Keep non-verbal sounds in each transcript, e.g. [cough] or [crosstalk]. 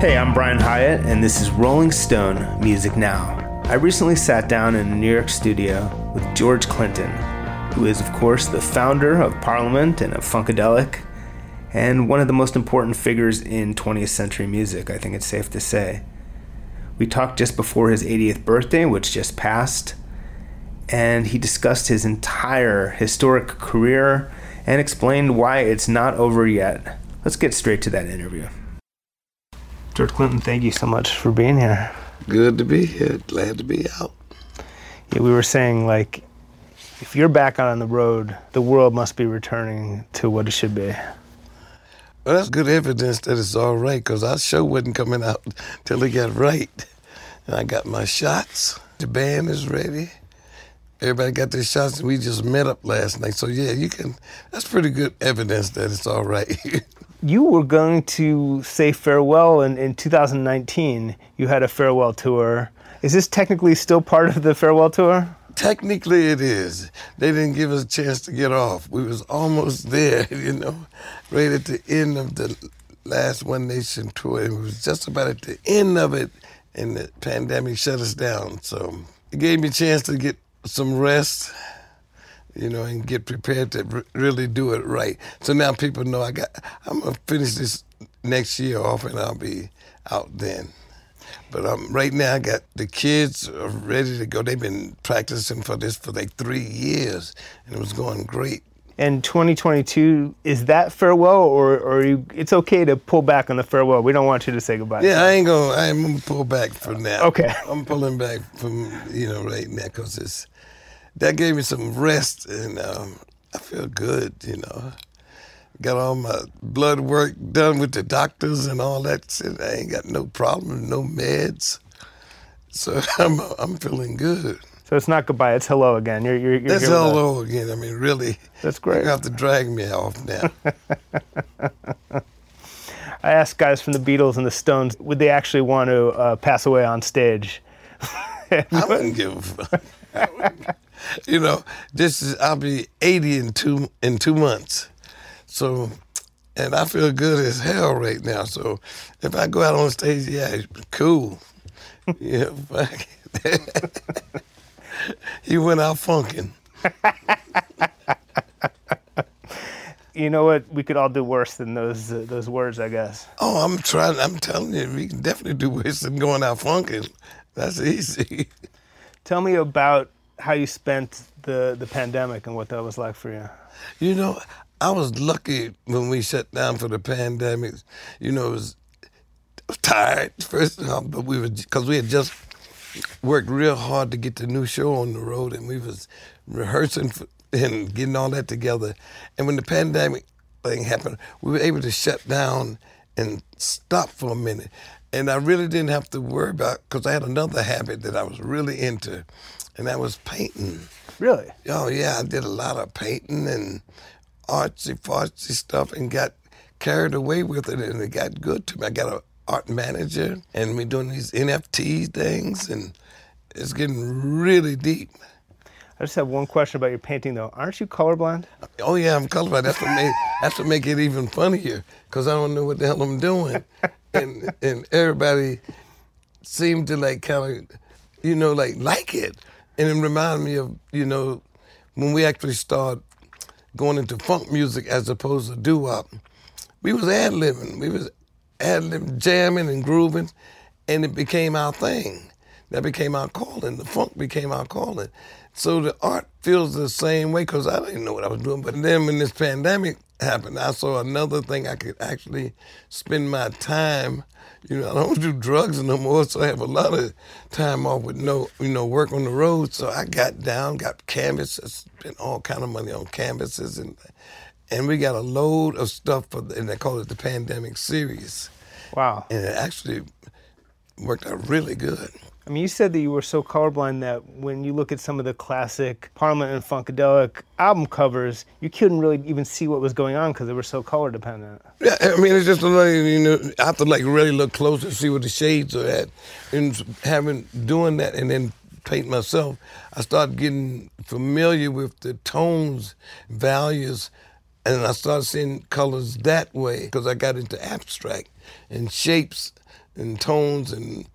Hey, I'm Brian Hiatt, and this is Rolling Stone Music Now. I recently sat down in a New York studio with George Clinton, who is, of course, the founder of Parliament and of Funkadelic, and one of the most important figures in 20th century music, I think it's safe to say. We talked just before his 80th birthday, which just passed, and he discussed his entire historic career and explained why it's not over yet. Let's get straight to that interview. George Clinton, thank you so much for being here. Good to be here. Glad to be out. Yeah, we were saying like, if you're back out on the road, the world must be returning to what it should be. Well, that's good evidence that it's all right, because our show wasn't coming out [laughs] till it got right. And I got my shots. The band is ready. Everybody got their shots, and we just met up last night. So yeah, you can. That's pretty good evidence that it's all right. [laughs] you were going to say farewell in, in 2019. You had a farewell tour. Is this technically still part of the farewell tour? Technically, it is. They didn't give us a chance to get off. We was almost [laughs] there, you know, right at the end of the last One Nation tour. It was just about at the end of it, and the pandemic shut us down. So it gave me a chance to get some rest you know, and get prepared to really do it right. So now people know I got. I'm gonna finish this next year off, and I'll be out then. But um, right now, I got the kids are ready to go. They've been practicing for this for like three years, and it was going great. And 2022 is that farewell, or or you, it's okay to pull back on the farewell. We don't want you to say goodbye. Yeah, I ain't gonna. I'm gonna pull back from now. Okay. I'm pulling back from you know right now because it's that gave me some rest, and um, I feel good. You know, got all my blood work done with the doctors and all that. Shit. I ain't got no problem, no meds, so [laughs] I'm I'm feeling good. So it's not goodbye; it's hello again. You're you're, you're That's hello again. I mean, really. That's great. You have to drag me off now. [laughs] I asked guys from the Beatles and the Stones, would they actually want to uh, pass away on stage? [laughs] I wouldn't give a fuck. [laughs] you know, this is I'll be 80 in two in two months. So and I feel good as hell right now. So if I go out on stage, yeah, it's cool. [laughs] yeah, fuck it. [laughs] he went out funking. you know what? We could all do worse than those uh, those words, I guess. Oh, I'm trying. I'm telling you, we can definitely do worse than going out funking. That's easy. Tell me about how you spent the the pandemic and what that was like for you. You know, I was lucky when we shut down for the pandemic. You know, it was, was tired [laughs] first, all, but we were because we had just worked real hard to get the new show on the road, and we was rehearsing for, [laughs] and getting all that together. And when the pandemic thing happened, we were able to shut down and stop for a minute. And I really didn't have to worry about because I had another habit that I was really into, and that was painting. Really? Oh yeah, I did a lot of painting and artsy fartsy stuff, and got carried away with it, and it got good to me. I got an art manager, and we're doing these NFT things, and it's getting really deep. I just have one question about your painting, though. Aren't you colorblind? Oh yeah, I'm colorblind. That's what make [laughs] that's what make it even funnier because I don't know what the hell I'm doing, [laughs] and and everybody seemed to like kind of, you know, like like it, and it reminded me of you know when we actually started going into funk music as opposed to doo wop. We was ad libbing, we was ad lib jamming and grooving, and it became our thing. That became our calling. The funk became our calling. So the art feels the same way because I didn't know what I was doing. But then when this pandemic happened, I saw another thing I could actually spend my time. You know, I don't do drugs no more, so I have a lot of time off with no, you know, work on the road. So I got down, got canvases, spent all kind of money on canvases, and and we got a load of stuff for, the, and they call it the pandemic series, Wow. and it actually worked out really good. I mean, you said that you were so colorblind that when you look at some of the classic Parliament and Funkadelic album covers, you couldn't really even see what was going on because they were so color dependent. Yeah, I mean, it's just like you know, I have to like really look close to see what the shades are at, and having doing that and then paint myself, I started getting familiar with the tones, values, and I started seeing colors that way because I got into abstract and shapes and tones and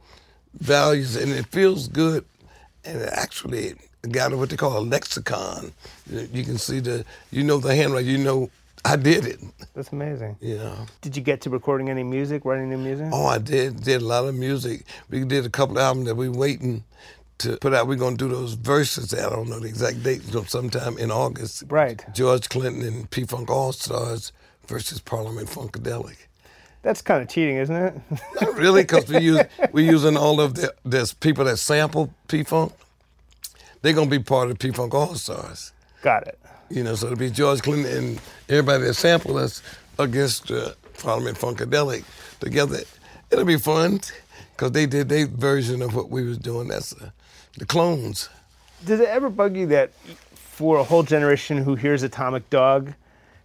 values, and it feels good. And it actually got what they call a lexicon. You can see the, you know the handwriting, you know I did it. That's amazing. Yeah. Did you get to recording any music, writing new music? Oh, I did did a lot of music. We did a couple of albums that we waiting to put out. We're gonna do those verses. I don't know the exact date. So sometime in August. Right. George Clinton and P Funk All Stars versus Parliament Funkadelic. That's kind of cheating, isn't it? [laughs] Not really, because we use we using all of the there's people that sample P Funk. They're gonna be part of P Funk All Stars. Got it. You know, so it'll be George Clinton and everybody that sampled us against uh, Parliament Funkadelic together. It'll be fun because they did their version of what we was doing. That's uh, the clones. Does it ever bug you that for a whole generation who hears Atomic Dog,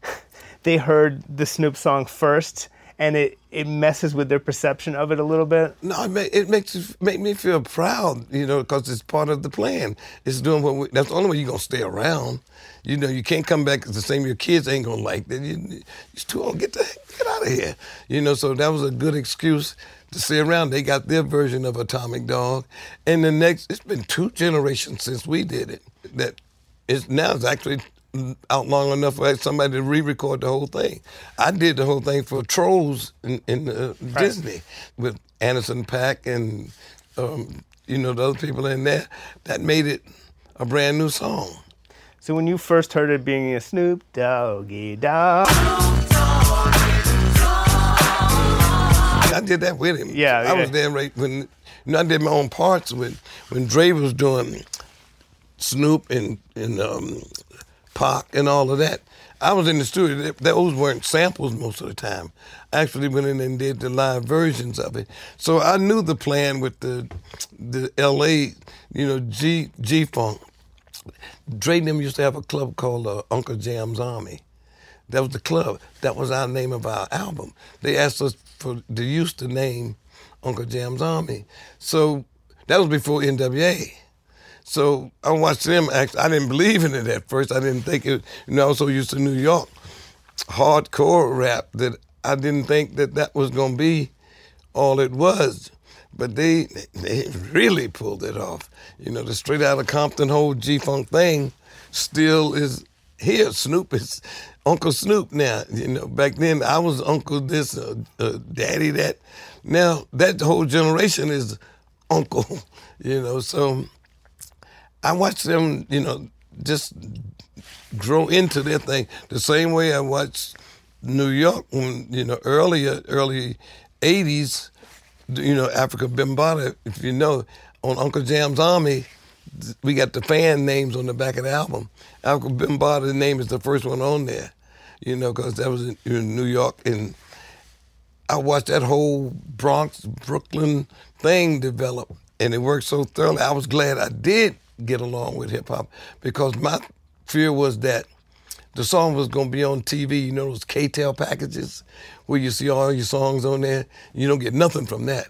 [laughs] they heard the Snoop song first and it, it messes with their perception of it a little bit? No, it, ma- it makes you, make me feel proud, you know, because it's part of the plan. It's doing what we, that's the only way you're gonna stay around. You know, you can't come back it's the same. Your kids ain't gonna like that. You, you're too old. Get the get out of here. You know, so that was a good excuse to stay around. They got their version of Atomic Dog, and the next. It's been two generations since we did it. That is now it's actually out long enough for somebody to re-record the whole thing. I did the whole thing for Trolls in, in uh, Disney with Anderson Paak and um, you know the other people in there. That made it a brand new song. So when you first heard it being a Snoop Doggy Dogg, I did that with him. Yeah, I was there right when you know, I did my own parts when when Dre was doing Snoop and and um, Pac and all of that. I was in the studio. Those weren't samples most of the time. I actually went in and did the live versions of it. So I knew the plan with the the L.A. You know G G Funk. Dre and them used to have a club called uh, Uncle Jam's Army. That was the club. That was our name of our album. They asked us for to use the name Uncle Jam's Army. So that was before NWA. So I watched them act. I didn't believe in it at first. I didn't think it. You know, I was so used to New York hardcore rap that I didn't think that that was going to be all it was. But they they really pulled it off. You know, the straight out of Compton whole G Funk thing still is here. Snoop is Uncle Snoop now. You know, back then I was Uncle this, uh, uh, Daddy that. Now that whole generation is Uncle. [laughs] You know, so I watched them. You know, just grow into their thing the same way I watched New York when you know earlier early '80s. You know, Afrika Bambaataa. If you know, on Uncle Jam's Army, we got the fan names on the back of the album. Afrika Bambaataa's name is the first one on there. You know, because that was in, in New York and. I watched that whole Bronx, Brooklyn thing develop, and it worked so thoroughly. I was glad I did get along with hip hop because my fear was that the song was going to be on TV. You know those K-Tel packages where you see all your songs on there. You don't get nothing from that,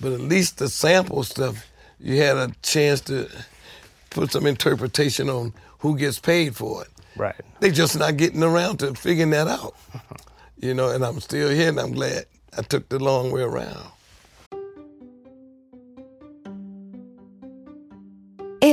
but at least the sample stuff, you had a chance to put some interpretation on who gets paid for it. right? They just not getting around to figuring that out. [laughs] You know, and I'm still here and I'm glad I took the long way around.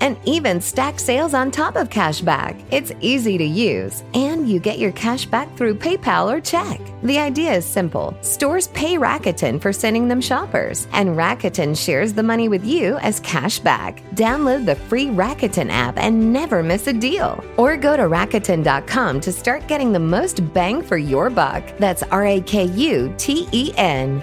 And even stack sales on top of cash back. It's easy to use, and you get your cash back through PayPal or check. The idea is simple stores pay Rakuten for sending them shoppers, and Rakuten shares the money with you as cash back. Download the free Rakuten app and never miss a deal. Or go to Rakuten.com to start getting the most bang for your buck. That's R A K U T E N.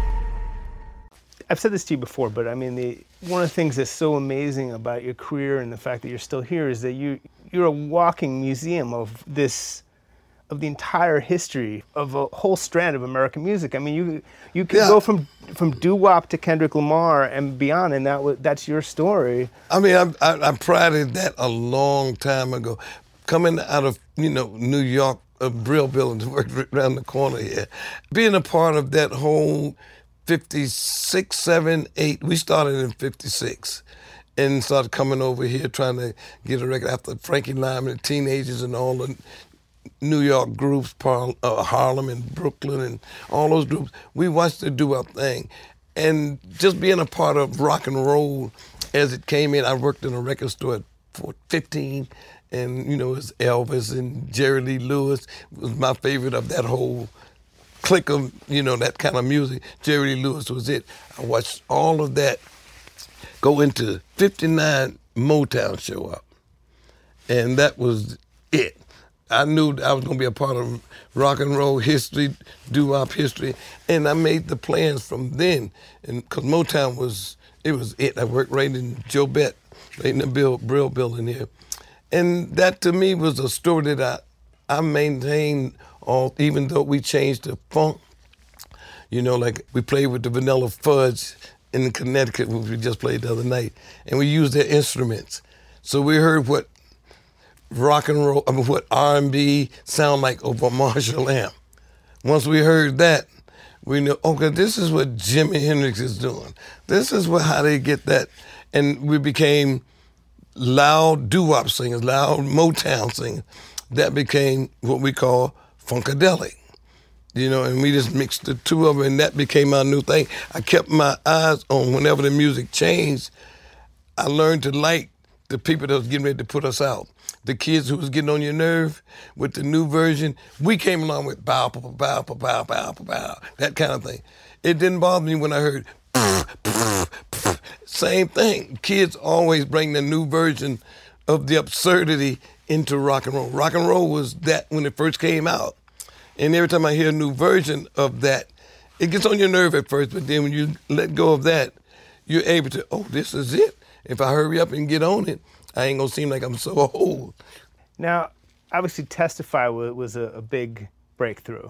I've said this to you before, but I mean, the, one of the things that's so amazing about your career and the fact that you're still here is that you you're a walking museum of this of the entire history of a whole strand of American music. I mean, you you can Yeah. go from from doo wop to Kendrick Lamar and beyond, and that that's your story. I mean, I, I, I prided that a long time ago. Coming out of, you know, New York, a Brill building worked right around the corner here. Being a part of that whole 56, 7, 8, we started in 56 and started coming over here trying to get a record after Frankie Lymon, the teenagers and all the New York groups, uh, Harlem and Brooklyn and all those groups. We watched it do our thing. And just being a part of rock and roll as it came in, I worked in a record store at four- 15 and, you know, it was Elvis and Jerry Lee Lewis was my favorite of that whole clique of, you know, that kind of music. Jerry Lewis was it. I watched all of that go into 59 Motown show up and that was it. I knew I was going to be a part of rock and roll history, doo-wop history, and I made the plans from then. And because Motown was, it was it. I worked right in Joe Bett, right in the Bill, Brill building here, and that to me was a story that I, I maintained all, even though we changed the funk. You know, like we played with the Vanilla Fudge in Connecticut, which we just played the other night, and we used their instruments. So we heard what rock and roll, I mean, what R&B sound like over [laughs] Marshall Amp. Once we heard that, we knew, okay, this is what Jimi Hendrix is doing. This is what how they get that, and we became loud doo-wop singers, loud Motown singers. That became what we call funkadelic. You know, and we just mixed the two of them, and that became our new thing. I kept my eyes on whenever the music changed. I learned to like the people that was getting ready to put us out. The kids who was getting on your nerve with the new version, we came along with bow, bow, bow, bow, bow, bow, bow, that kind of thing. It didn't bother me when I heard [laughs] same thing. Kids always bring the new version of the absurdity into rock and roll. Rock and roll was that when it first came out. And every time I hear a new version of that, it gets on your nerve at first, but then when you let go of that, you're able to, oh, this is it. If I hurry up and get on it, I ain't gonna seem like I'm so [laughs] old. Now, obviously, Testify was a, big breakthrough.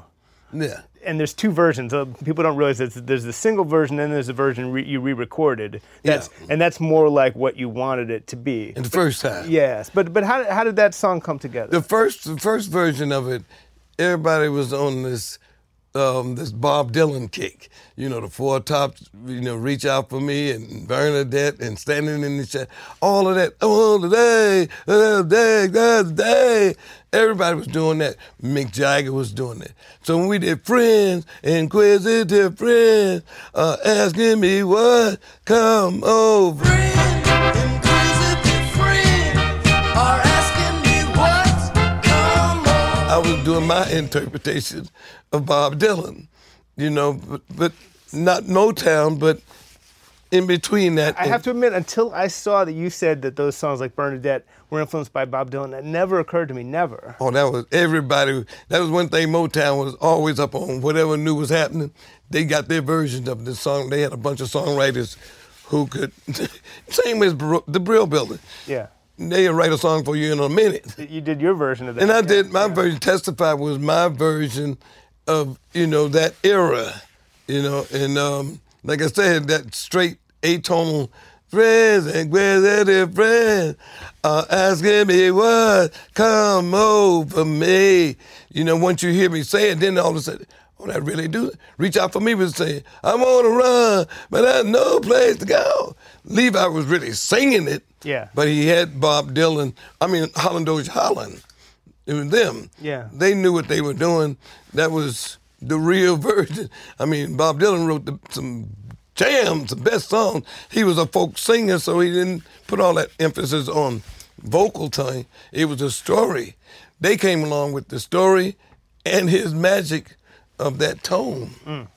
Yeah. and there's two versions. Uh, people don't realize that there's the single version, and there's a version re- you re-recorded. That's and that's more like what you wanted it to be. And the first time. Yes, but but how, how did that song come together? The first the first version of it, everybody was on this um, this Bob Dylan kick. You know, the four tops, you know, reach out for me and Bernadette and standing in the chat. All of that. Oh, today, uh, day, day, day. Everybody was doing that. Mick Jagger was doing that. So when we did Friends, Inquisitive Friends, uh, asking me what come over. I was doing my interpretation of Bob Dylan, you know, but, but not Motown, but in between that. I have to admit, until I saw that you said that those songs like Bernadette were influenced by Bob Dylan, that never occurred to me. Never. Oh, that was everybody. That was one thing Motown was always up on. Whatever new was happening, they got their versions of the song. They had a bunch of songwriters who could. [laughs] same as Br- the Brill Building. Yeah. They'll write a song for you in a minute. You did your version of that. And I yeah. did my Yeah. version. Testify was my version of you know that era, you know, and um, like I said, that straight atonal friends and inquisitive friends are asking me what come over me. You know, once you hear me say it, then all of a sudden. Oh, that really do. Reach out for me was saying, I'm on a run, but I have no place to go. Levi was really singing it. Yeah. But he had Bob Dylan, I mean, Holland Dozier Holland. It was them. Yeah. They knew what they were doing. That was the real version. I mean, Bob Dylan wrote the, some jams, the best songs. He was a folk singer, so he didn't put all that emphasis on vocal tone. It was a story. They came along with the story and his magic of that tone. Mm.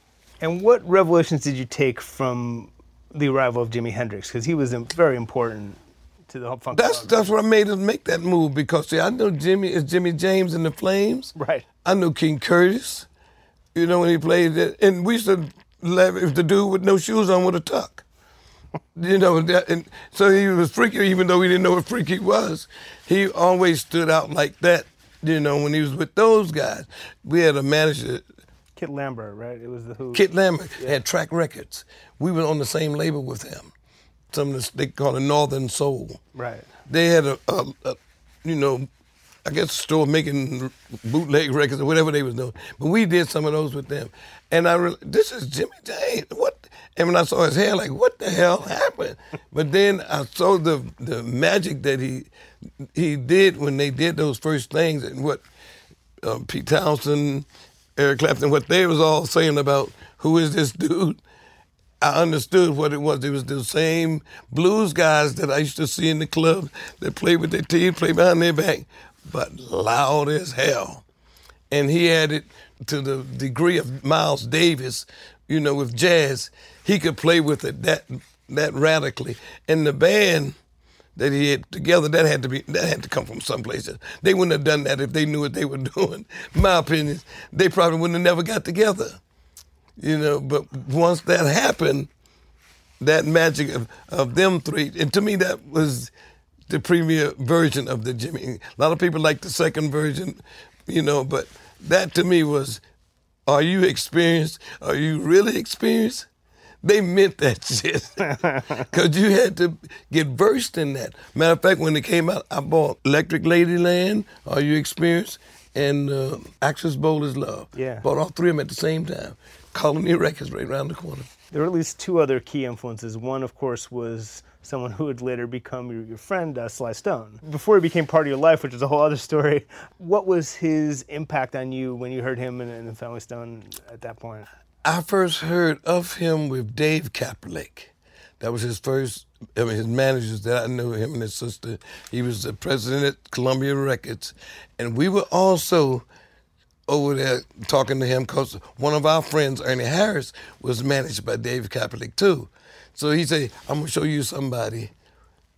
And what revelations did you take from the arrival of Jimi Hendrix? Because he was very important to the whole funk. That's song. that's what made us make that move because see, I know Jimmy is Jimmy James and the Flames. Right. I know King Curtis. You know when he played that, and we used to laugh if the dude with no shoes on with a tuck. You know, that, and so he was freaky, even though we didn't know what freaky was. He always stood out like that. You know, when he was with those guys, we had a manager, Kit Lambert, right? It was the Who. Kit Lambert, had track records. We were on the same label with him. Some of this, they call it Northern Soul. Right. They had a, a, a you know, I guess store making bootleg records or whatever they was doing. But we did some of those with them. And I, re- this is Jimmy James. What? And when I saw his hair, like, what the hell happened? but then I saw the the magic that he he did when they did those first things and what uh, Pete Townshend, Eric Clapton, what they was all saying about who is this dude. I understood what it was. It was the same blues guys that I used to see in the club that played with their team, played behind their back, but loud as hell. And he had it to the degree of Miles Davis, you know, with jazz. He could play with it that that radically. And the band that he had together, that had to be that had to come from someplace. They wouldn't have done that if they knew what they were [laughs] doing. My opinion, they probably wouldn't have never got together you know. But once that happened, that magic of, of them three, and to me that was the premier version of the Jimmy. A lot of people like the second version, you know, but that to me was, are you experienced? Are you really experienced? They meant that [laughs] shit. [laughs] Because you had to get versed in that. Matter of fact, when it came out, I bought Electric Ladyland, Are You Experienced? And uh, Axis Bold as Love. Yeah. Bought all three of them at the same time. Colony Records right around the corner. There were at least two other key influences. One, of course, was someone who would later become your, your friend, uh, Sly Stone. Before he became part of your life, which is a whole other story, what was his impact on you when you heard him and, and Family Stone at that point? I first heard of him with Dave Kapralik. That was his first, I mean, his managers that I knew, him and his sister. He was the president at Columbia Records. And we were also over there talking to him because one of our friends, Ernie Harris, was managed by Dave Kapralik too. So he said, I'm to show you somebody.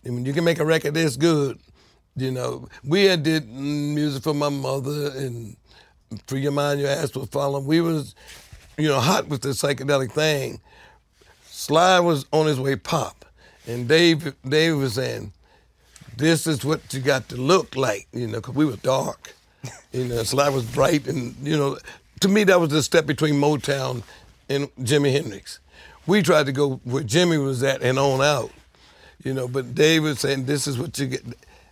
I mean, you can make a record this good. You know, we had did music for my mother and Free Your Mind, Your Ass Will Follow. We was, you know, hot with the psychedelic thing. Sly was on his way pop, and Dave Dave was saying, "This is what you got to look like," you know, because we were dark. You know, Sly was bright, and you know, to me that was the step between Motown and Jimi Hendrix. We tried to go where Jimmy was at and on out, you know. But was saying, "This is what you get."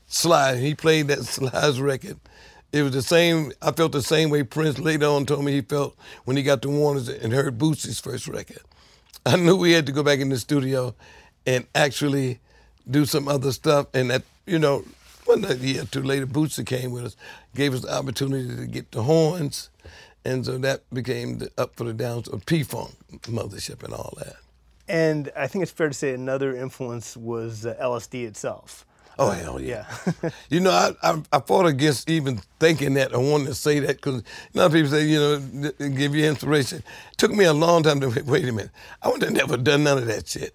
Sly, he played that [laughs] Sly's record. It was the same. I felt the same way Prince later on told me he felt when he got to Warner's and heard Bootsy's first record. [laughs] I knew we had to go back in the studio and actually do some other stuff. And that, you know, one year or two later, Bootsy came with us, gave us the opportunity to get the horns. And so that became the up for the downs of P-Funk, Mothership, and all that. And I think it's fair to say another influence was uh, LSD itself. Oh, hell yeah. Yeah. [laughs] You know, I, I I fought against even thinking that or wanting to say that because you know people say you know give you inspiration. took me a long time to wait, wait a minute. I would have never done none of that shit.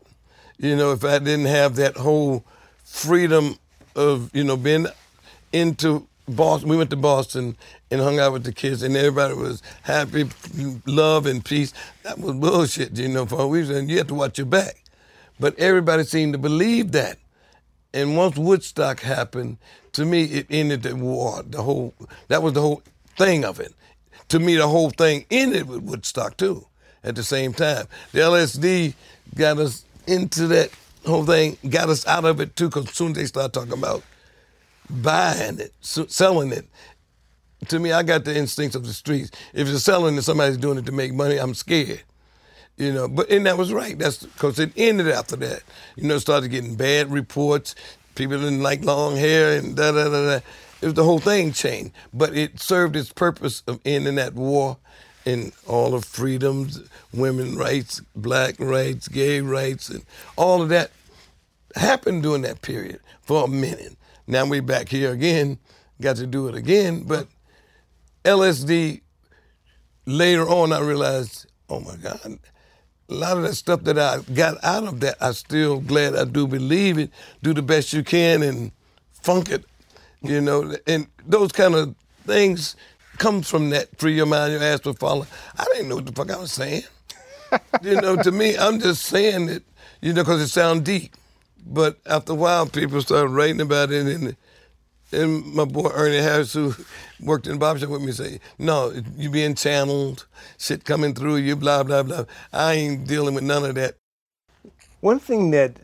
You know, if I didn't have that whole freedom of, you know, being into Boston, we went to Boston and hung out with the kids, and everybody was happy, love and peace. That was bullshit, you know, for a reason. You have to watch your back. But everybody seemed to believe that. And once Woodstock happened, to me, it ended the war. The whole that was the whole thing of it. To me, the whole thing ended with Woodstock too. At the same time, the LSD got us into that whole thing, got us out of it too. Because soon as they start talking about buying it, selling it, to me, I got the instincts of the streets. If you're selling and somebody's doing it to make money. I'm scared. You know, but and that was right. That's because it ended after that. You know, started getting bad reports. People didn't like long hair and da da da da. It was the whole thing changed, but it served its purpose of ending that war and all of freedoms, women rights, black rights, gay rights, and all of that happened during that period for a minute. Now we back here again, got to do it again, but LSD later on I realized, oh my God, a lot of that stuff that I got out of that, I still glad I do believe it. Do the best you can and funk it, you know. And those kind of things comes from that. Free your mind, your ass will follow. I didn't know what the fuck I was saying. [laughs] you know, to me, I'm just saying it, you know, because it sounds deep. But after a while, people started writing about it, and and my boy Ernie Harris, who worked in the barbershop with me, say, "No, you being channeled, shit coming through you, blah blah blah." I ain't dealing with none of that. One thing that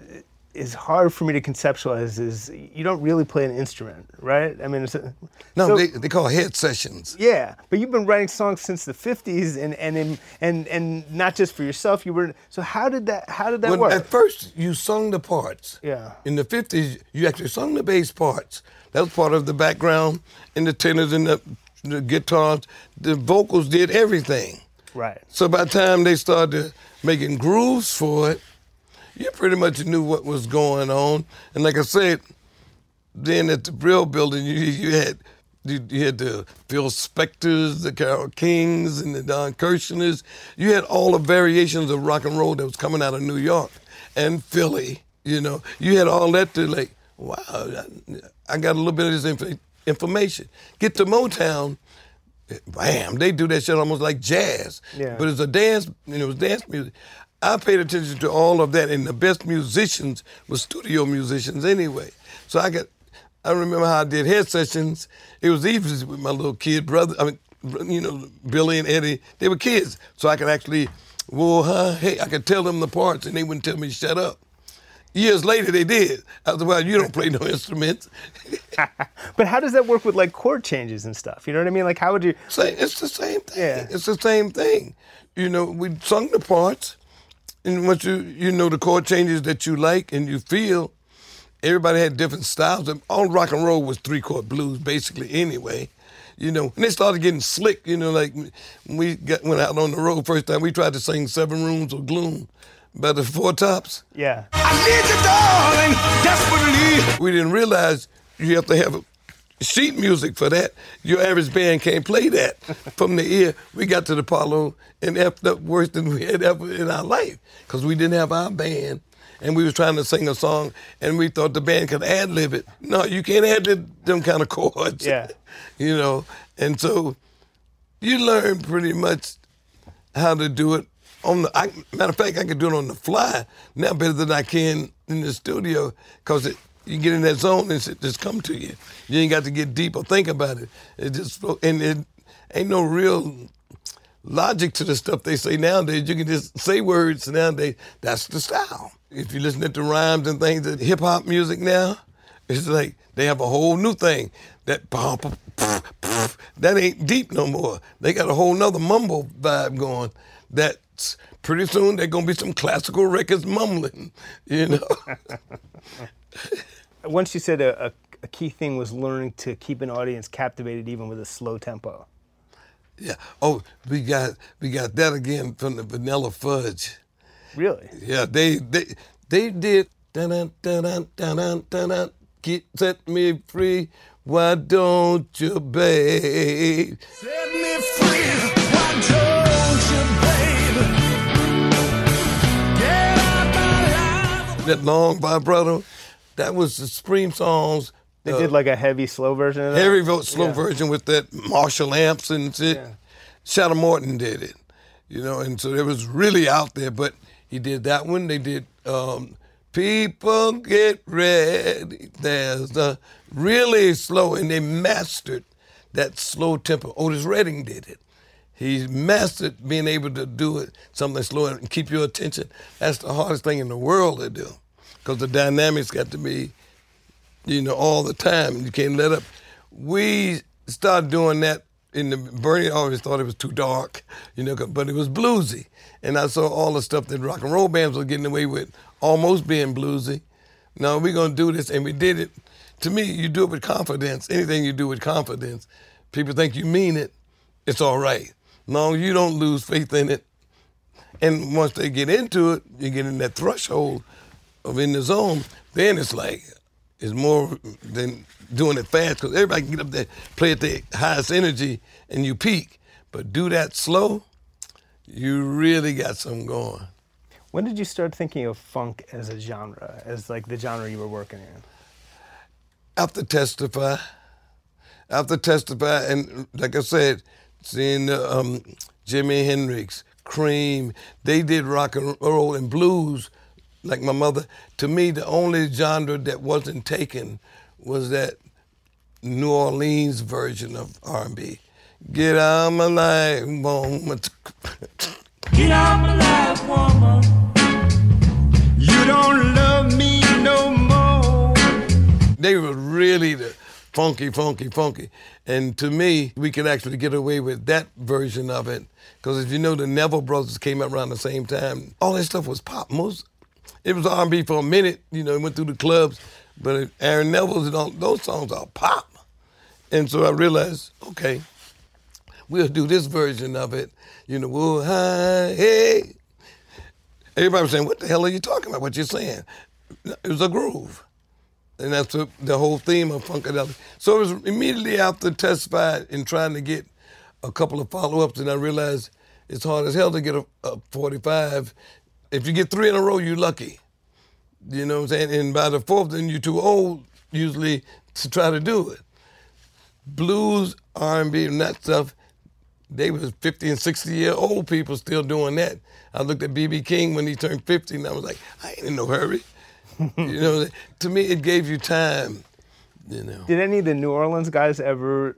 is hard for me to conceptualize is you don't really play an instrument, right? I mean, it's a, no, so, they, they call head sessions. Yeah, but you've been writing songs since the '50s, and and in, and and not just for yourself. You were so how did that how did that well, work? At first, you sung the parts. Yeah. In the '50s, you actually sung the bass parts. That was part of the background, and the tenors and the, the guitars. The vocals did everything. Right. So by the time they started making grooves for it you pretty much knew what was going on. And like I said, then at the Brill Building, you, you had you, you, had the Phil Spectors, the Carol Kings, and the Don Kirshner's. You had all the variations of rock and roll that was coming out of New York and Philly. You know, you had all that to like, wow, I got a little bit of this inf- information. Get to Motown, eh, bam, they do that shit almost like jazz. Yeah. But it's a dance, you know, it was dance music. I paid attention to all of that, and the best musicians were studio musicians anyway. So I got, I remember how I did head sessions. It was easy with my little kid brother. I mean, you know, Billy and Eddie. They were kids, so I could actually, whoa, huh, hey, I could tell them the parts, and they wouldn't tell me shut up. Years later, they did. After a while, you don't play no [laughs] instruments. [laughs] but how does that work with like chord changes and stuff? You know what I mean? Like, how would you? it's the same thing. Yeah. It's the same thing. You know, we sung the parts and once you you know the chord changes that you like and you feel, everybody had different styles. All rock and roll was three chord blues basically anyway. You know, and they started getting slick. You know, like we got, went out on the road first time. We tried to sing Seven Rooms of Gloom by the Four Tops. Yeah. I need you, darling, desperately. We didn't realize you have to have a sheet music for that. Your average band can't play that from the ear. We got to the Apollo and effed up worse than we had ever in our life because we didn't have our band and we was trying to sing a song and we thought the band could ad lib it. No, you can't ad lib them kind of [laughs] chords. Yeah. you know, and so you learn pretty much how to do it on the. I, matter of fact, I can do it on the fly now better than I can in the studio because it you get in that zone and it just come to you. You ain't got to get deep or think about it. It just and it ain't no real logic to the stuff they say nowadays. You can just say words nowadays. That's the style. If you listen to rhymes and things, that hip hop music now, it's like they have a whole new thing. That that ain't deep no more. They got a whole nother mumble vibe going. That's pretty soon they're gonna be some classical records mumbling, you know. [laughs] once you said a, a, a, key thing was learning to keep an audience captivated even with a slow tempo. Yeah. Oh, we got we got that again from the Vanilla Fudge. Really? Yeah. They they they did. Dun, dun, dun, dun, dun, dun, dun, get set me free. Why don't you, babe? Set me free. Why don't you, babe? that long vibrato. That was the Supreme songs. They uh, did like a heavy slow version of that. heavy vote slow Yeah. version with that Marshall amps and shit. Yeah. Shadow Morton did it, you know, and so it was really out there. But he did that one. They did um, "People Get Ready." There's the really slow, and they mastered that slow tempo. Otis Redding did it. He mastered being able to do it something slow and keep your attention. That's the hardest thing in the world to do, because the dynamics got to be you know, all the time. You can't let up. We started doing that in the Bernie always thought it was too dark, you know, but it was bluesy. And I saw all the stuff that rock and roll bands were getting away with almost being bluesy. Now we're gonna do this, and we did it. To me, you do it with confidence. Anything you do with confidence, people think you mean it. It's all right. Long you don't lose faith in it. And once they get into it, you get in that threshold of in the zone. Then it's like it's more than doing it fast because everybody can get up there, play at the highest energy, and you peak. But do that slow, you really got something going. When did you start thinking of funk as a genre, as like the genre you were working in? After testify, after testify, and like I said, seeing um, Jimi Hendrix, Cream, they did rock and roll and blues, like my mother. To me, the only genre that wasn't taken was that New Orleans version of R&B. Get out my life, woman. Get out my life, woman. You don't love me no more. They were really the funky, funky, funky. And to me, we could actually get away with that version of it. Because if you know, the Neville Brothers came out around the same time. All that stuff was pop. Most, it was R&B for a minute. You know, it went through the clubs. But Aaron Neville's and all those songs are pop. And so I realized, okay, we'll do this version of it. You know, whoa, hi, hey. Everybody was saying, what the hell are you talking about? What you're saying? It was a groove. And that's the, whole theme of Funkadelic. So it was immediately after Testify and trying to get a couple of follow-ups, and I realized it's hard as hell to get a, a 45. If you get three in a row, you're lucky. You know what I'm saying? And by the fourth, then you're too old usually to try to do it. Blues, R&B, and that stuff, they was 50 and 60 year old people still doing that. I looked at B.B. King when he turned 50, and I was like, I ain't in no hurry. you know, [laughs] to me, it gave you time. You know. Did any of the New Orleans guys ever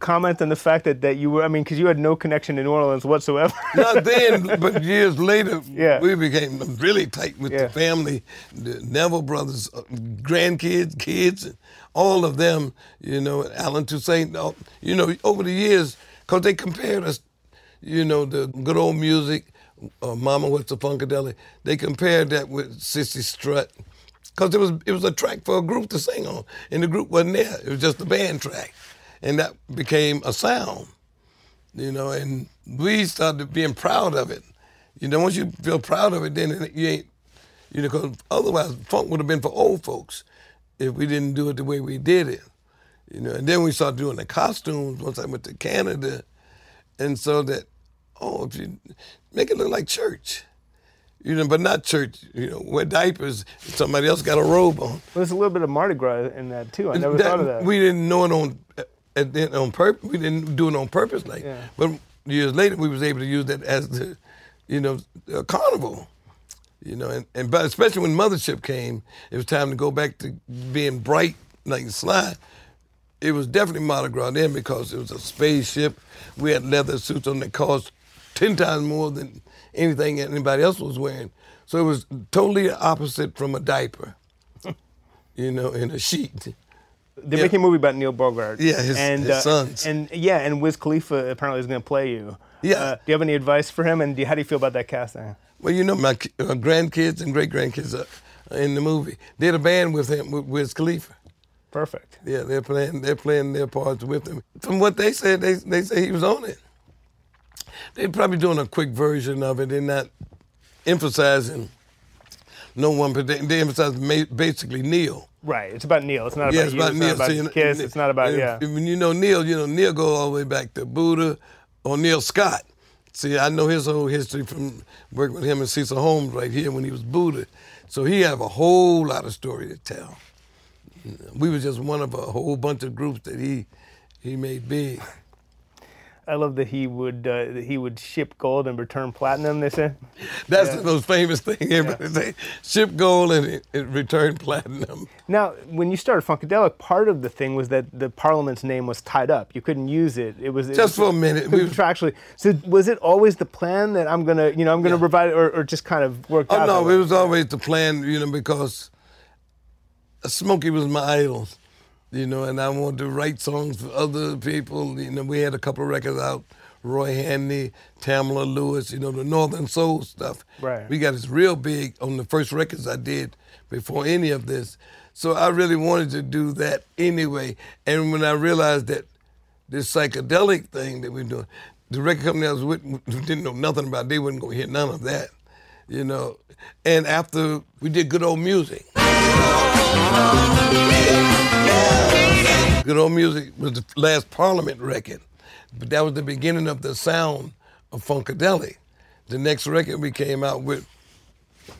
comment on the fact that, that you were, I mean, because you had no connection to New Orleans whatsoever? [laughs] Not then, but years later, Yeah. we became really tight with Yeah. the family. The Neville brothers, uh, grandkids, kids, and all of them, you know, Allen Toussaint, you know, over the years, because they compared us, you know, the good old music, uh, Mama What's the Funkadelic, they compared that with Cissy Strut. Because it was, it was a track for a group to sing on, and the group wasn't there. It was just a band track. And that became a sound you know, and we started being proud of it. You know, once you feel proud of it, then you ain't, you know, because otherwise funk would have been for old folks if we didn't do it the way we did it. You know, and then we started doing the costumes once I went to Canada, and so that, oh, if you make it look like church, you know, but not church, you know, wear diapers, somebody else got a robe on. There's a little bit of Mardi Gras in that too. I never That- thought of that. We didn't know it on at then on purpose. We didn't do it on purpose, like. Yeah. But years later, we was able to use that as the, you know, a carnival. You know, and, and but especially when Mothership came, it was time to go back to being bright like Sly. It was definitely Mardi Gras then because it was a spaceship. We had leather suits on that cost ten times more than anything anybody else was wearing. So it was totally opposite from a diaper. [laughs] You know, in a sheet. They're Yeah. making a movie about Neil Bogart. Yeah, his- and, his uh, sons. And yeah, and Wiz Khalifa apparently is going to play you. Yeah. Uh, do you have any advice for him? And do how do you feel about that casting? Well, you know, my uh, grandkids and great grandkids are are in the movie. Did a band with him, with Wiz Khalifa. Perfect. Yeah, they're playing. They're playing their parts with him. From what they said, they they say he was on it. They're probably doing a quick version of it. They're not emphasizing no one, but they, emphasize ma- basically Neil. Right. It's about Neil. It's not Yeah, about it's you. about it's Neil. not about See, and- Kiss. It's not about yeah. When you know Neil, you know Neil go all the way back to Buddah or Neil Scott. See, I know his whole history from working with him and Cecil Holmes right here when he was Buddah. So he have a whole lot of story to tell. We was just one of a whole bunch of groups that he he made big. I love that he would uh, that he would ship gold and return platinum. They said. That's the most famous thing everybody say. Ship gold and it, it return platinum. Now, when you started Funkadelic, part of the thing was that the Parliament's name was tied up. You couldn't use it. It was it Just was- for a minute. [laughs] We- contractually. So was it always the plan that I'm gonna, you know, I'm gonna Yeah. provide, or, or just kind of worked Oh out? no, it was always the plan, you know, because Smokey was my idol, you know, and I wanted to write songs for other people. You know, we had a couple of records out, Roy Handy, Tamala Lewis, you know, the Northern Soul stuff. Right. We got this real big on the first records I did before any of this. So I really wanted to do that anyway. And when I realized that this psychedelic thing that we're doing, the record company I was with [laughs] didn't know nothing about, it, they wouldn't gonna hear none of that, you know. And after we did good old music, good old music was the last Parliament record, but that was the beginning of the sound of Funkadelic. The next record we came out with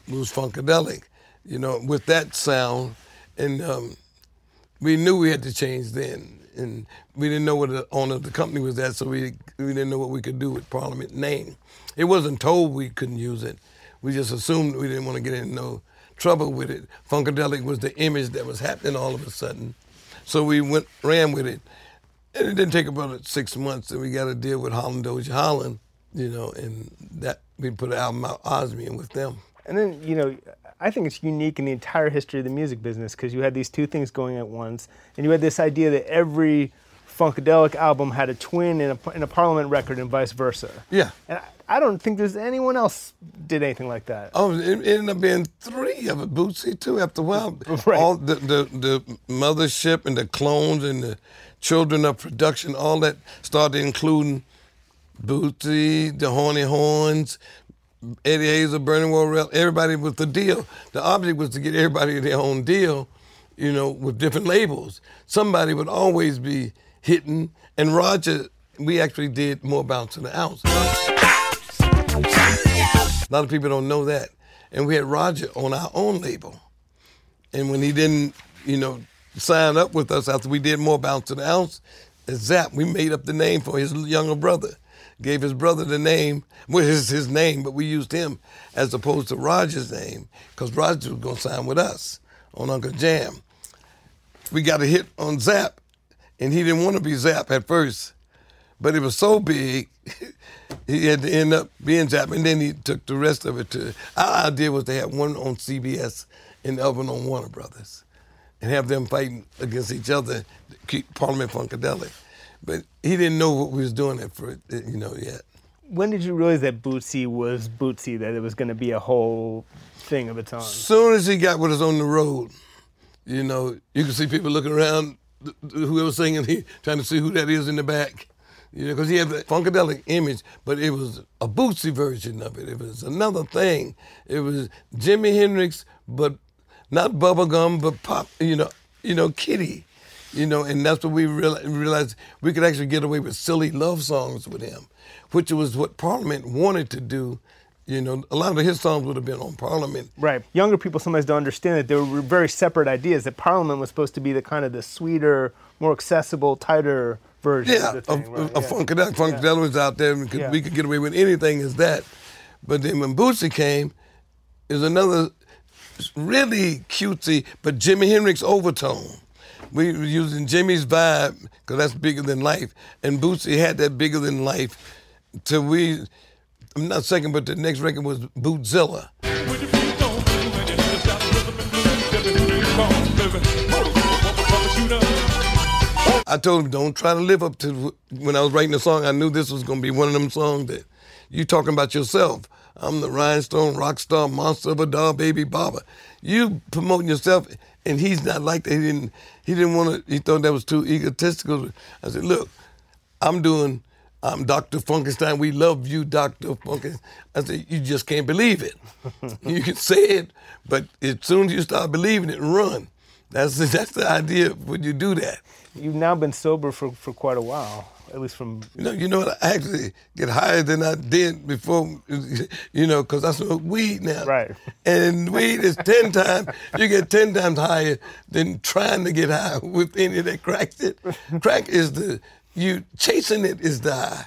was Funkadelic, you know, with that sound, and um, we knew we had to change then, and we didn't know what the owner of the company was at, so we we didn't know what we could do with Parliament name. It wasn't told we couldn't use it. We just assumed we didn't want to get in no trouble with it. Funkadelic was the image that was happening all of a sudden, so we went ran with it, and it didn't take about six months, and we got to deal with Holland Dozier Holland, you know, and that we put an album out Osmium with them. And then, you know, I think it's unique in the entire history of the music business because you had these two things going at once, and you had this idea that every Funkadelic album had a twin in a, in a Parliament record and vice versa. Yeah. And I, I don't think there's anyone else did anything like that. Oh, it it ended up being three of it, Bootsy too. After a while, [laughs] Right. all the, the the mothership and the clones and the children of production, all that started including Bootsy, the Horny Horns, Eddie Hazel, Bernie Worrell, everybody with the deal. The object was to get everybody their own deal, you know, with different labels. Somebody would always be hitting, and Roger, we actually did more bounce the ounce. A lot of people don't know that. And we had Roger on our own label. And when he didn't, you know, sign up with us after we did more bounce to the ounce, Zapp, we made up the name for his younger brother. Gave his brother the name, well, his, his name, but we used him as opposed to Roger's name, because Roger was going to sign with us on Uncle Jam. We got a hit on Zapp, and he didn't want to be Zapp at first, but it was so big, [laughs] he had to end up being Zapp, and then he took the rest of it to. Our idea was to have one on CBS and the other one on Warner Brothers, and have them fighting against each other keep Parliament Funkadelic. But he didn't know what we was doing it for, you know, yet. When did you realize that Bootsy was Bootsy, that it was going to be a whole thing of its own? As soon as he got with us on the road, you know, you can see people looking around, th- th- whoever singing, he [laughs] trying to see who that is in the back. You know, because he had the funkadelic image, but it was a Bootsy version of it. It was another thing. It was Jimi Hendrix, but not bubblegum, but pop. You know, you know, Kitty. You know, and that's what we reali- realized we could actually get away with silly love songs with him, which was what Parliament wanted to do. You know, a lot of his songs would have been on Parliament. Right. Younger people sometimes don't understand that there were very separate ideas. That Parliament was supposed to be the kind of the sweeter, more accessible, tighter version Yeah, of the a, right? a yeah. Funkadelic. Funkadelic was out there, and we could, Yeah. we could get away with anything as that. But then when Bootsy came, is another really cutesy, but Jimi Hendrix overtone. We were using Jimi's vibe because that's bigger than life, and Bootsy had that bigger than life. Till we, I'm not second, but the next record was Bootzilla. I told him, don't try to live up to when I was writing the song. I knew this was going to be one of them songs that you talking about yourself. I'm the rhinestone rock star monster of a doll baby baba. You promoting yourself, and he's not like that. He didn't. He didn't want to. He thought that was too egotistical. I said, look, I'm doing. I'm Dr. Funkenstein. We love you, Dr. Funkenstein. I said, you just can't believe it. [laughs] you can say it, but as soon as you start believing it, run. That's that's the idea when you do that. You've now been sober for, for quite a while. at least from You know, you know what? I actually get higher than I did before. You know, because I smoke weed now. Right. And weed is ten times. You get ten times higher than trying to get high with any that cracks it. Crack is the you chasing it is the high.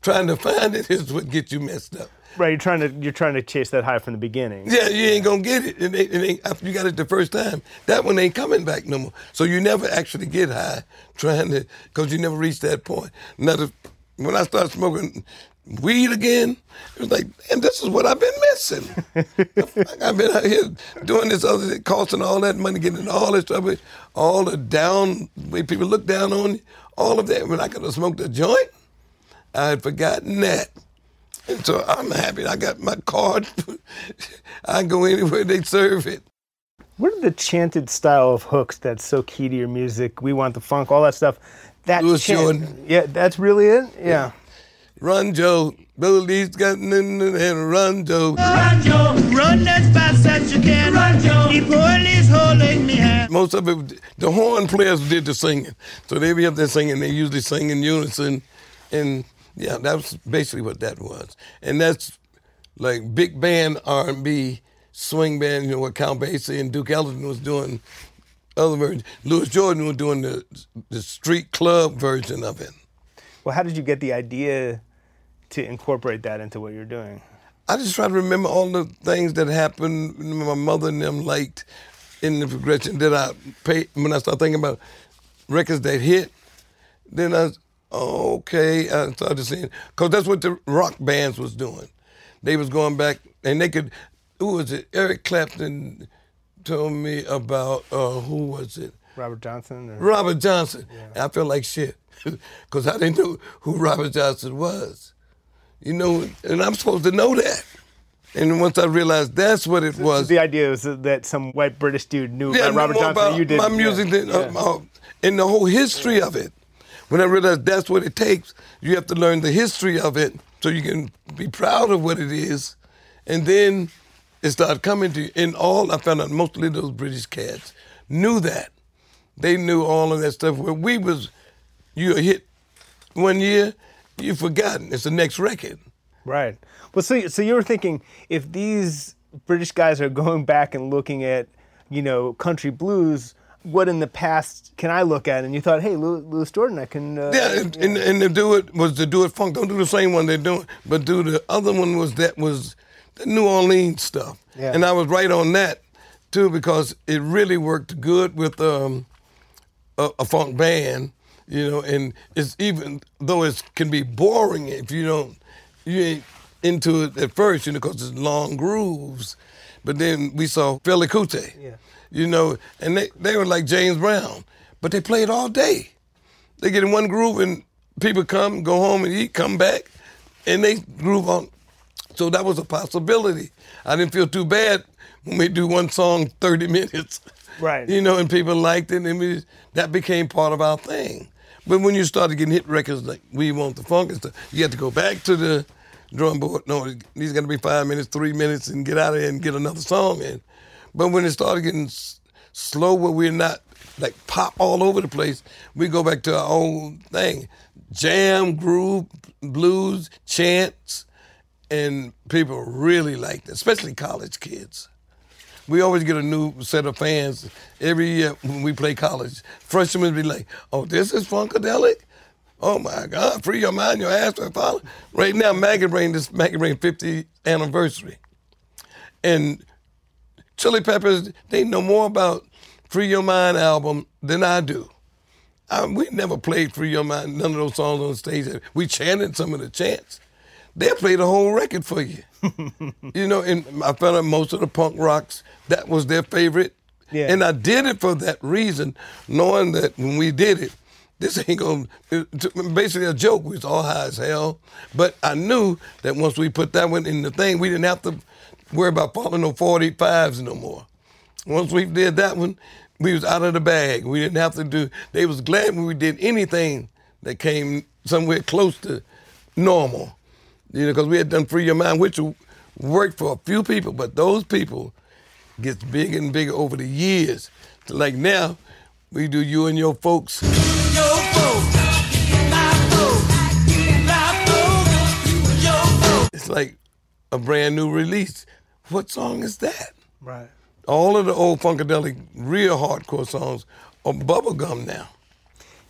Trying to find it is what gets you messed up. right. You're trying to you're trying to chase that high from the beginning. Yeah, you ain't gonna get it. It ain't, it ain't, after you got it the first time, that one ain't coming back no more. So you never actually get high trying to, because you never reach that point. Now, the, when I started smoking weed again, it was like, and this is what I've been missing. [laughs] I've been out here doing this other thing, costing all that money, getting all this trouble, all the down, way people look down on you, all of that. When I could have smoked a joint, I had forgotten that. And so I'm happy. I got my card. [laughs] I go anywhere they serve it. What are the chanted style of hooks that's so key to your music? We want the funk, all that stuff. That Louis chant- Jordan. Yeah, that's really it. Yeah. Run, Joe. Billy's got in and run, Joe. Run, Joe, run as fast as you can. Run, Joe, the police holding me hand. Most of it, the horn players did the singing. So they be up there singing. They usually sing in unison. And yeah, that was basically what that was. And that's like big band R&B, swing band, you know, what Count Basie and Duke Ellington was doing. Other versions. Louis Jordan was doing the, the street club version of it. Well, how did you get the idea to incorporate that into what you're doing? I just try to remember all the things that happened. My mother and them liked in the progression that I pay when I start thinking about records that hit. Then I, okay, I started seeing because that's what the rock bands was doing. They was going back and they could. Who was it? Eric Clapton told me about uh, who was it? Robert Johnson? Or? Robert Johnson. And I felt like shit because I didn't know who Robert Johnson was. You know, and I'm supposed to know that. And once I realized that's what it was, The idea was that some white British dude knew yeah, about Robert Johnson. about you did my music than uh, uh, and the whole history of it. When I realized that's what it takes, you have to learn the history of it so you can be proud of what it is, and then it started coming to you. And all I found out, mostly those British cats knew that. They knew all of that stuff. Where we was, you hit one year, you forgotten. It's the next record. Right. Well, so so you were thinking if these British guys are going back and looking at, you know, country blues, what in the past can I look at? And you thought, hey, Louis, Louis Jordan, I can. Uh, Yeah, and, and, and to do it was to do it funk. Don't do the same one they're doing, but do the other one was that was the New Orleans stuff. Yeah. And I was right on that too because it really worked good with um, a, a funk band, you know. And it's even though it can be boring if you don't you ain't into it at first, you know, because it's long grooves. But then we saw Fela Kuti, Yeah. you know, and they, they were like James Brown, but they played all day. They get in one groove and people come, go home and eat, come back, and they groove on. So that was a possibility. I didn't feel too bad when we do one song 30 [laughs] minutes. Right. You know, and people liked it, and we, that became part of our thing. But when you started getting hit records like We Want the Funk and stuff, you had to go back to the drum board. No, these going to be five minutes, three minutes, and get out of there and get another song in. But when it started getting s- slow, where we're not like pop all over the place, we go back to our own thing jam, groove, blues, chants, and people really liked it, especially college kids. We always get a new set of fans every year when we play college. Freshmen be like, "Oh, this is funkadelic." Oh my God! Free your mind, your ass will follow. Right now, Maggot Brain, this Maggot Brain 50th anniversary, and Chili Peppers, they know more about Free Your Mind album than I do. I, we never played Free Your Mind, none of those songs on stage. We chanted some of the chants. They'll play the whole record for you. [laughs] you know, and I found out most of the punk rocks, that was their favorite. Yeah. And I did it for that reason, knowing that when we did it, this ain't gonna, basically a joke. We was all high as hell. But I knew that once we put that one in the thing, we didn't have to worry about falling no 45s no more. Once we did that one, we was out of the bag. We didn't have to do. They was glad when we did anything that came somewhere close to normal, you know, because we had done Free Your Mind, which worked for a few people, but those people gets bigger and bigger over the years. So like now, we do You and Your Folks. It's like a brand new release. What song is that? Right. All of the old funkadelic, real hardcore songs are bubblegum now.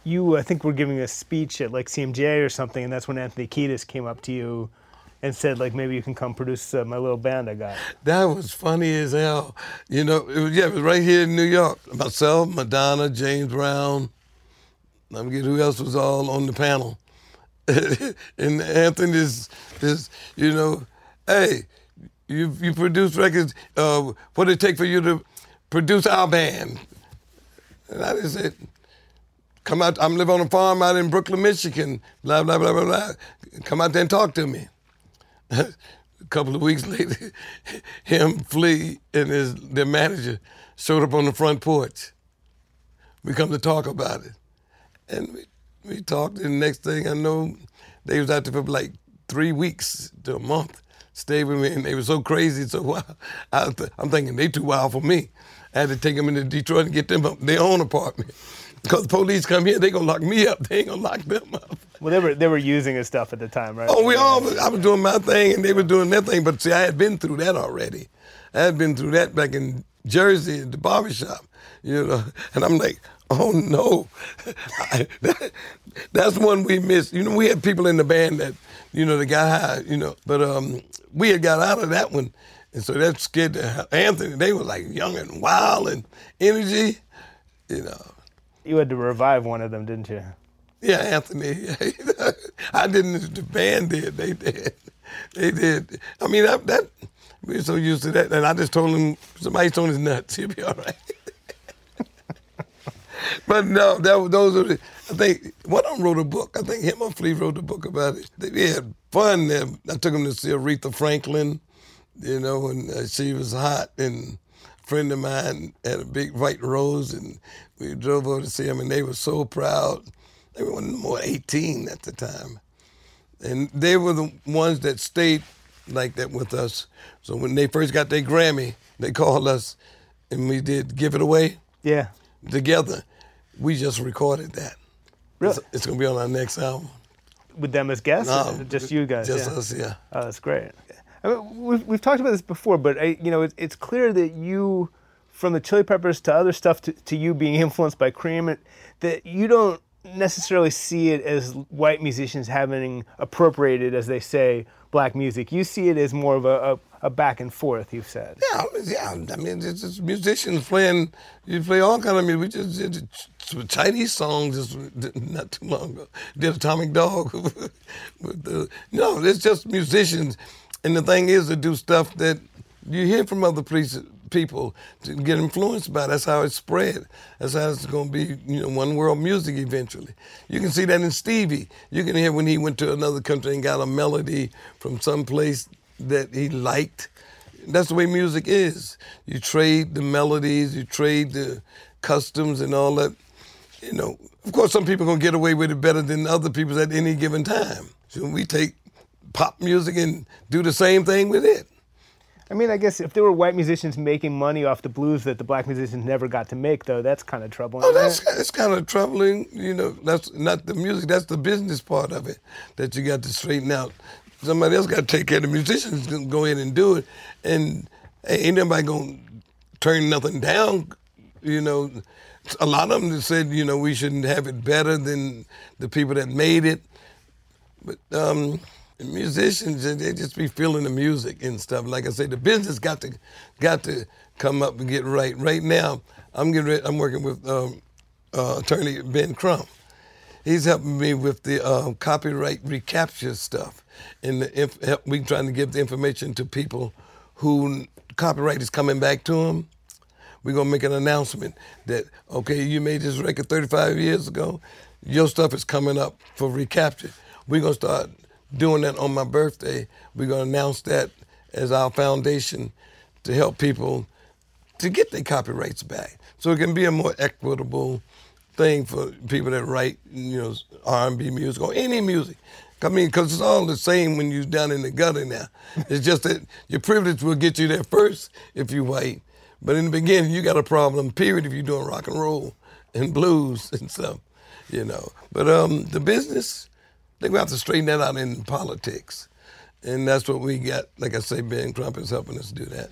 You, I think, were giving a speech at like CMJ or something, and that's when Anthony Kiedis came up to you and said, like, maybe you can come produce uh, my little band I got. That was funny as hell. You know, it was, yeah, it was right here in New York. Myself, Madonna, James Brown. I forget who else was all on the panel. [laughs] and Anthony's, this, you know, hey, you you produce records. Uh, what did it take for you to produce our band? And I just said, come out. I'm live on a farm out in Brooklyn, Michigan. Blah blah blah blah blah. Come out there and talk to me. [laughs] a couple of weeks later, [laughs] him, Flea, and his their manager showed up on the front porch. We come to talk about it, and we, we talked. And the next thing I know, they was out there for like three weeks to a month. Stayed with me, and they were so crazy, so wild. [laughs] I, am thinking they too wild for me. I had to take them into Detroit and get them up their own apartment. Because the police come here, they gonna lock me up. [laughs] They ain't gonna lock them up. Well, they were they were using his stuff at the time, right? Oh, we all. I was doing my thing, and they were doing their thing. But see, I had been through that already. I had been through that back in Jersey at the barbershop, you know. [laughs] And I'm like, oh no, [laughs] I, that, that's one we missed. You know, we had people in the band that, you know, they got high, you know, but um, we had got out of that one, and so that scared Anthony. They were like young and wild and energy, you know. You had to revive one of them, didn't you? Yeah, Anthony. [laughs] I didn't. The band did. They did. They did. I mean, that, that we're so used to that, and I just told him somebody's on his nuts. [laughs] He'll be all right. [laughs] but no, that those are. The, I think one of them wrote a book. I think him or Flea wrote a book about it. They had fun. I took him to see Aretha Franklin, you know, and uh, she was hot. And friend of mine had a big white rose, and we drove over to see him, and they were so proud. They were more 18 at the time. And they were the ones that stayed like that with us. So when they first got their Grammy, they called us and we did Give It Away Yeah. together. We just recorded that. Really? It's, it's going to be on our next album. With them as guests, No, just you guys. Just yeah. us, yeah. Oh, that's great. I mean, we've, we've talked about this before, but I, you know, it's, it's clear that you, from the Chili Peppers to other stuff, to, to you being influenced by Cream, that you don't necessarily see it as white musicians having appropriated, as they say, black music. You see it as more of a, a, a back and forth. You've said. Yeah, I mean, yeah. I mean, it's just musicians playing. You play all kind of music. We just did ch- Chinese songs just not too long ago. Did Atomic Dog. [laughs] the, no, it's just musicians, and the thing is to do stuff that you hear from other places, people to get influenced by. That's how it spread. That's how it's going to be. You know, one world music eventually. You can see that in Stevie. You can hear when he went to another country and got a melody from some place that he liked that's the way music is. You trade the melodies, you trade the customs and all that. You know, of course, some people are gonna get away with it better than other people at any given time. So we take pop music and do the same thing with it. I mean, I guess if there were white musicians making money off the blues that the black musicians never got to make, though, that's kind of troubling. Oh, that's that's kind of troubling. You know, that's not the music. That's the business part of it that you got to straighten out. Somebody else got to take care of the musicians. Gonna go in and do it, and ain't nobody gonna turn nothing down. You know, a lot of them said you know we shouldn't have it better than the people that made it, but um, the musicians they- just be feeling the music and stuff. Like I said, the business got to got to come up and get right. Right now, I'm getting ready, I'm working with um, uh, attorney Ben Crump. He's helping me with the um, copyright recapture stuff, and the inf- help, we trying to give the information to people who copyright is coming back to them. We're gonna make an announcement that okay, you made this record 35 years ago, your stuff is coming up for recapture. We're gonna start doing that on my birthday. We're gonna announce that as our foundation to help people to get their copyrights back, so it can be a more equitable thing for people that write, you know, R&B music or any music. I mean, because it's all the same when you're down in the gutter now. It's just that your privilege will get you there first if you white. But in the beginning, you got a problem, period, if you're doing rock and roll and blues [laughs] and stuff, you know. But um, the business, I think we have to straighten that out in politics. and that's what we got. Like I say, Ben Crump is helping us do that.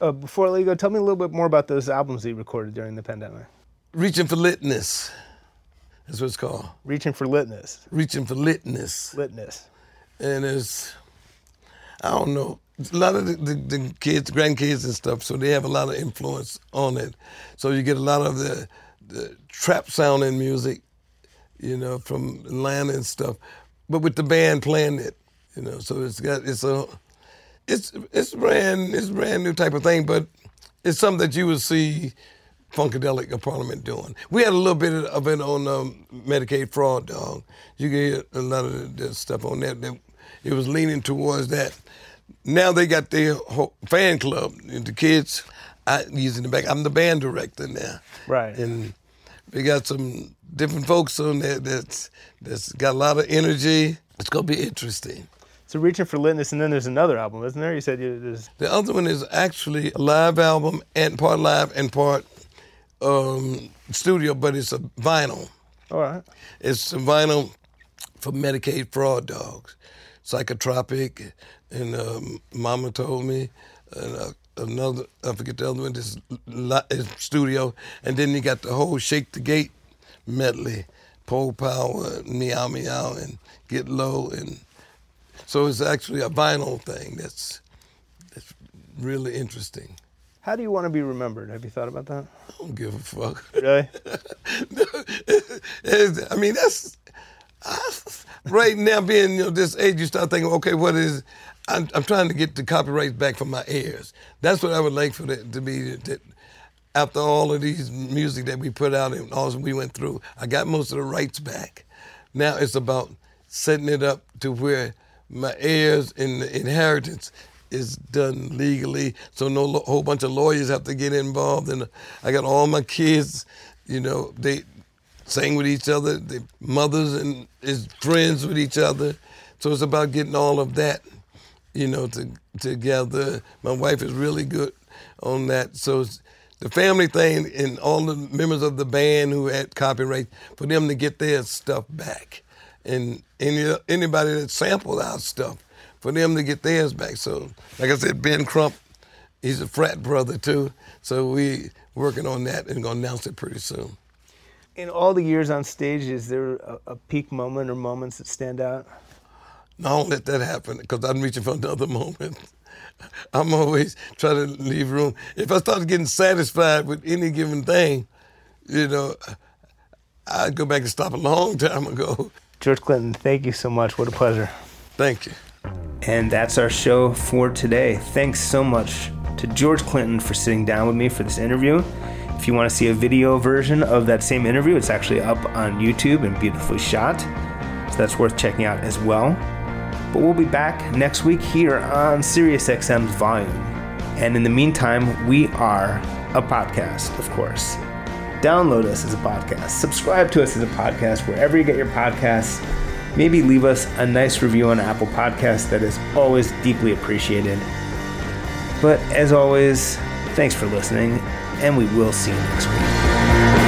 Uh, before I let you go, tell me a little bit more about those albums that you recorded during the pandemic. Reaching for litness. That's what it's called. Reaching for litness. Reaching for litness. Litness. And it's, I don't know, a lot of the, the, the kids, grandkids and stuff, so they have a lot of influence on it. So you get a lot of the, the trap sounding music, you know, from Atlanta and stuff, but with the band playing it, you know. So it's got it's a it's it's brand it's a brand new type of thing, but it's something that you would see Funkadelic or Parliament doing. We had a little bit of it on um, Medicaid fraud, dog. You can hear a lot of the, the stuff on that, that. It was leaning towards that. Now they got their whole fan club. And the kids, I using the back. I'm the band director now. Right. And we got some different folks on there that's that's got a lot of energy. It's gonna be interesting. So reaching for litness, and then there's another album, isn't there? You said you, there's The other one is actually a live album and part live and part um, studio, but it's a vinyl. all right. It's a vinyl for Medicaid fraud dogs, psychotropic, and um, Mama told me, and uh, another I forget the other one. This li- is studio, and then you got the whole Shake the Gate medley, Pole Power, Meow Meow, and Get Low, and so it's actually a vinyl thing that's that's really interesting. How do you want to be remembered? Have you thought about that? I don't give a fuck. Really? [laughs] I mean, that's I- right now. Being you know this age, you start thinking, okay, what is? I'm, I'm trying to get the copyrights back from my heirs. That's what I would like for it to be. That after all of these music that we put out and all we went through, I got most of the rights back. Now it's about setting it up to where my heirs and the inheritance is done legally, so no lo- whole bunch of lawyers have to get involved. And I got all my kids, you know, they sang with each other, their mothers and is friends with each other. So it's about getting all of that, you know, to, together. My wife is really good on that. So the family thing and all the members of the band who had copyright for them to get their stuff back, and any anybody that sampled our stuff for them to get theirs back. So, like I said, Ben Crump, he's a frat brother too. So we working on that and gonna announce it pretty soon. In all the years on stage, is there a, a peak moment or moments that stand out? No, don't let that happen because I'm reaching for another moment. I'm always trying to leave room. If I start getting satisfied with any given thing, you know, I'd go back and stop a long time ago. [laughs] George Clinton, thank you so much. What a pleasure. Thank you. And that's our show for today. Thanks so much to George Clinton for sitting down with me for this interview. If you want to see a video version of that same interview, it's actually up on YouTube and beautifully shot. So that's worth checking out as well. But we'll be back next week here on SiriusXM's Volume. And in the meantime, we are a podcast, of course. Download us as a podcast, subscribe to us as a podcast wherever you get your podcasts. Maybe leave us a nice review on Apple Podcasts. That is always deeply appreciated. But as always, thanks for listening, and we will see you next week.